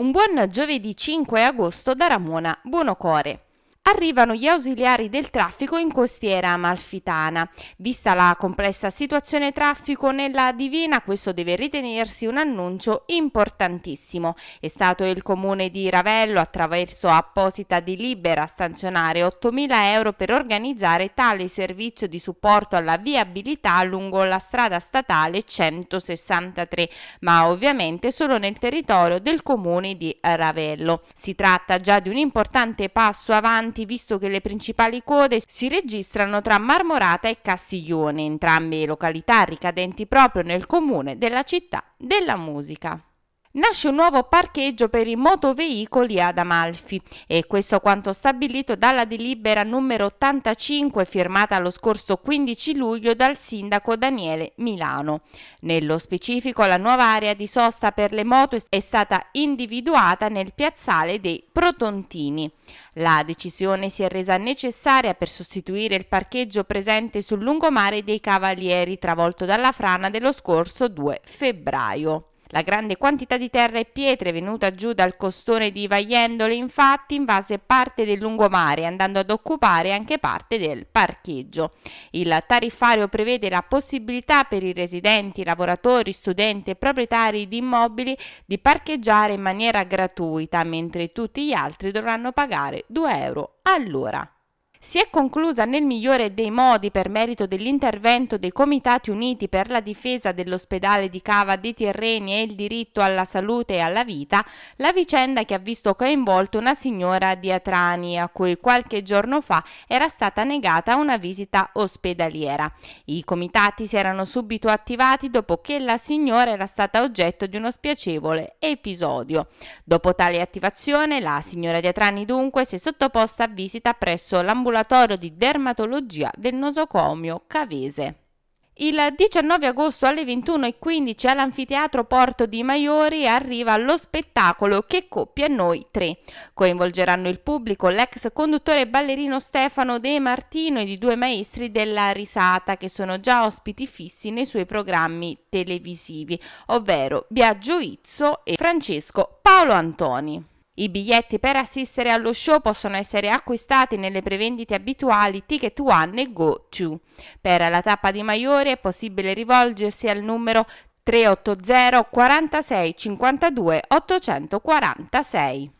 Un buon giovedì 5 agosto da Ramona Buonocore. Arrivano gli ausiliari del traffico in costiera amalfitana. Vista la complessa situazione traffico nella Divina, questo deve ritenersi un annuncio importantissimo. È stato il comune di Ravello, attraverso apposita delibera, a stanzionare 8.000 euro per organizzare tale servizio di supporto alla viabilità lungo la strada statale 163, ma ovviamente solo nel territorio del comune di Ravello. Si tratta già di un importante passo avanti avanti visto che le principali code si registrano tra Marmorata e Castiglione, entrambe località ricadenti proprio nel comune della città della musica. Nasce un nuovo parcheggio per i motoveicoli ad Amalfi e questo quanto stabilito dalla delibera numero 85 firmata lo scorso 15 luglio dal sindaco Daniele Milano. Nello specifico la nuova area di sosta per le moto è stata individuata nel piazzale dei Protontini. La decisione si è resa necessaria per sostituire il parcheggio presente sul lungomare dei Cavalieri travolto dalla frana dello scorso 2 febbraio. La grande quantità di terra e pietre venuta giù dal costone di Vaiendole infatti invase parte del lungomare andando ad occupare anche parte del parcheggio. Il tariffario prevede la possibilità per i residenti, lavoratori, studenti e proprietari di immobili di parcheggiare in maniera gratuita mentre tutti gli altri dovranno pagare 2 euro all'ora. Si è conclusa nel migliore dei modi per merito dell'intervento dei Comitati Uniti per la difesa dell'ospedale di Cava dei Tirreni e il diritto alla salute e alla vita la vicenda che ha visto coinvolto una signora di Atrani a cui qualche giorno fa era stata negata una visita ospedaliera. I comitati si erano subito attivati dopo che la signora era stata oggetto di uno spiacevole episodio. Dopo tale attivazione la signora di Atrani dunque si è sottoposta a visita presso l'ambulatorio ambulatorio di dermatologia del nosocomio Cavese. Il 19 agosto alle 21.15 all'anfiteatro Porto di Maiori arriva lo spettacolo Che coppia noi tre. Coinvolgeranno il pubblico l'ex conduttore ballerino Stefano De Martino e i due maestri della risata che sono già ospiti fissi nei suoi programmi televisivi, ovvero Biagio Izzo e Francesco Paolo Antoni. I biglietti per assistere allo show possono essere acquistati nelle prevendite abituali Ticket One e Go To. Per la tappa di Maiori è possibile rivolgersi al numero 380 46 52 846.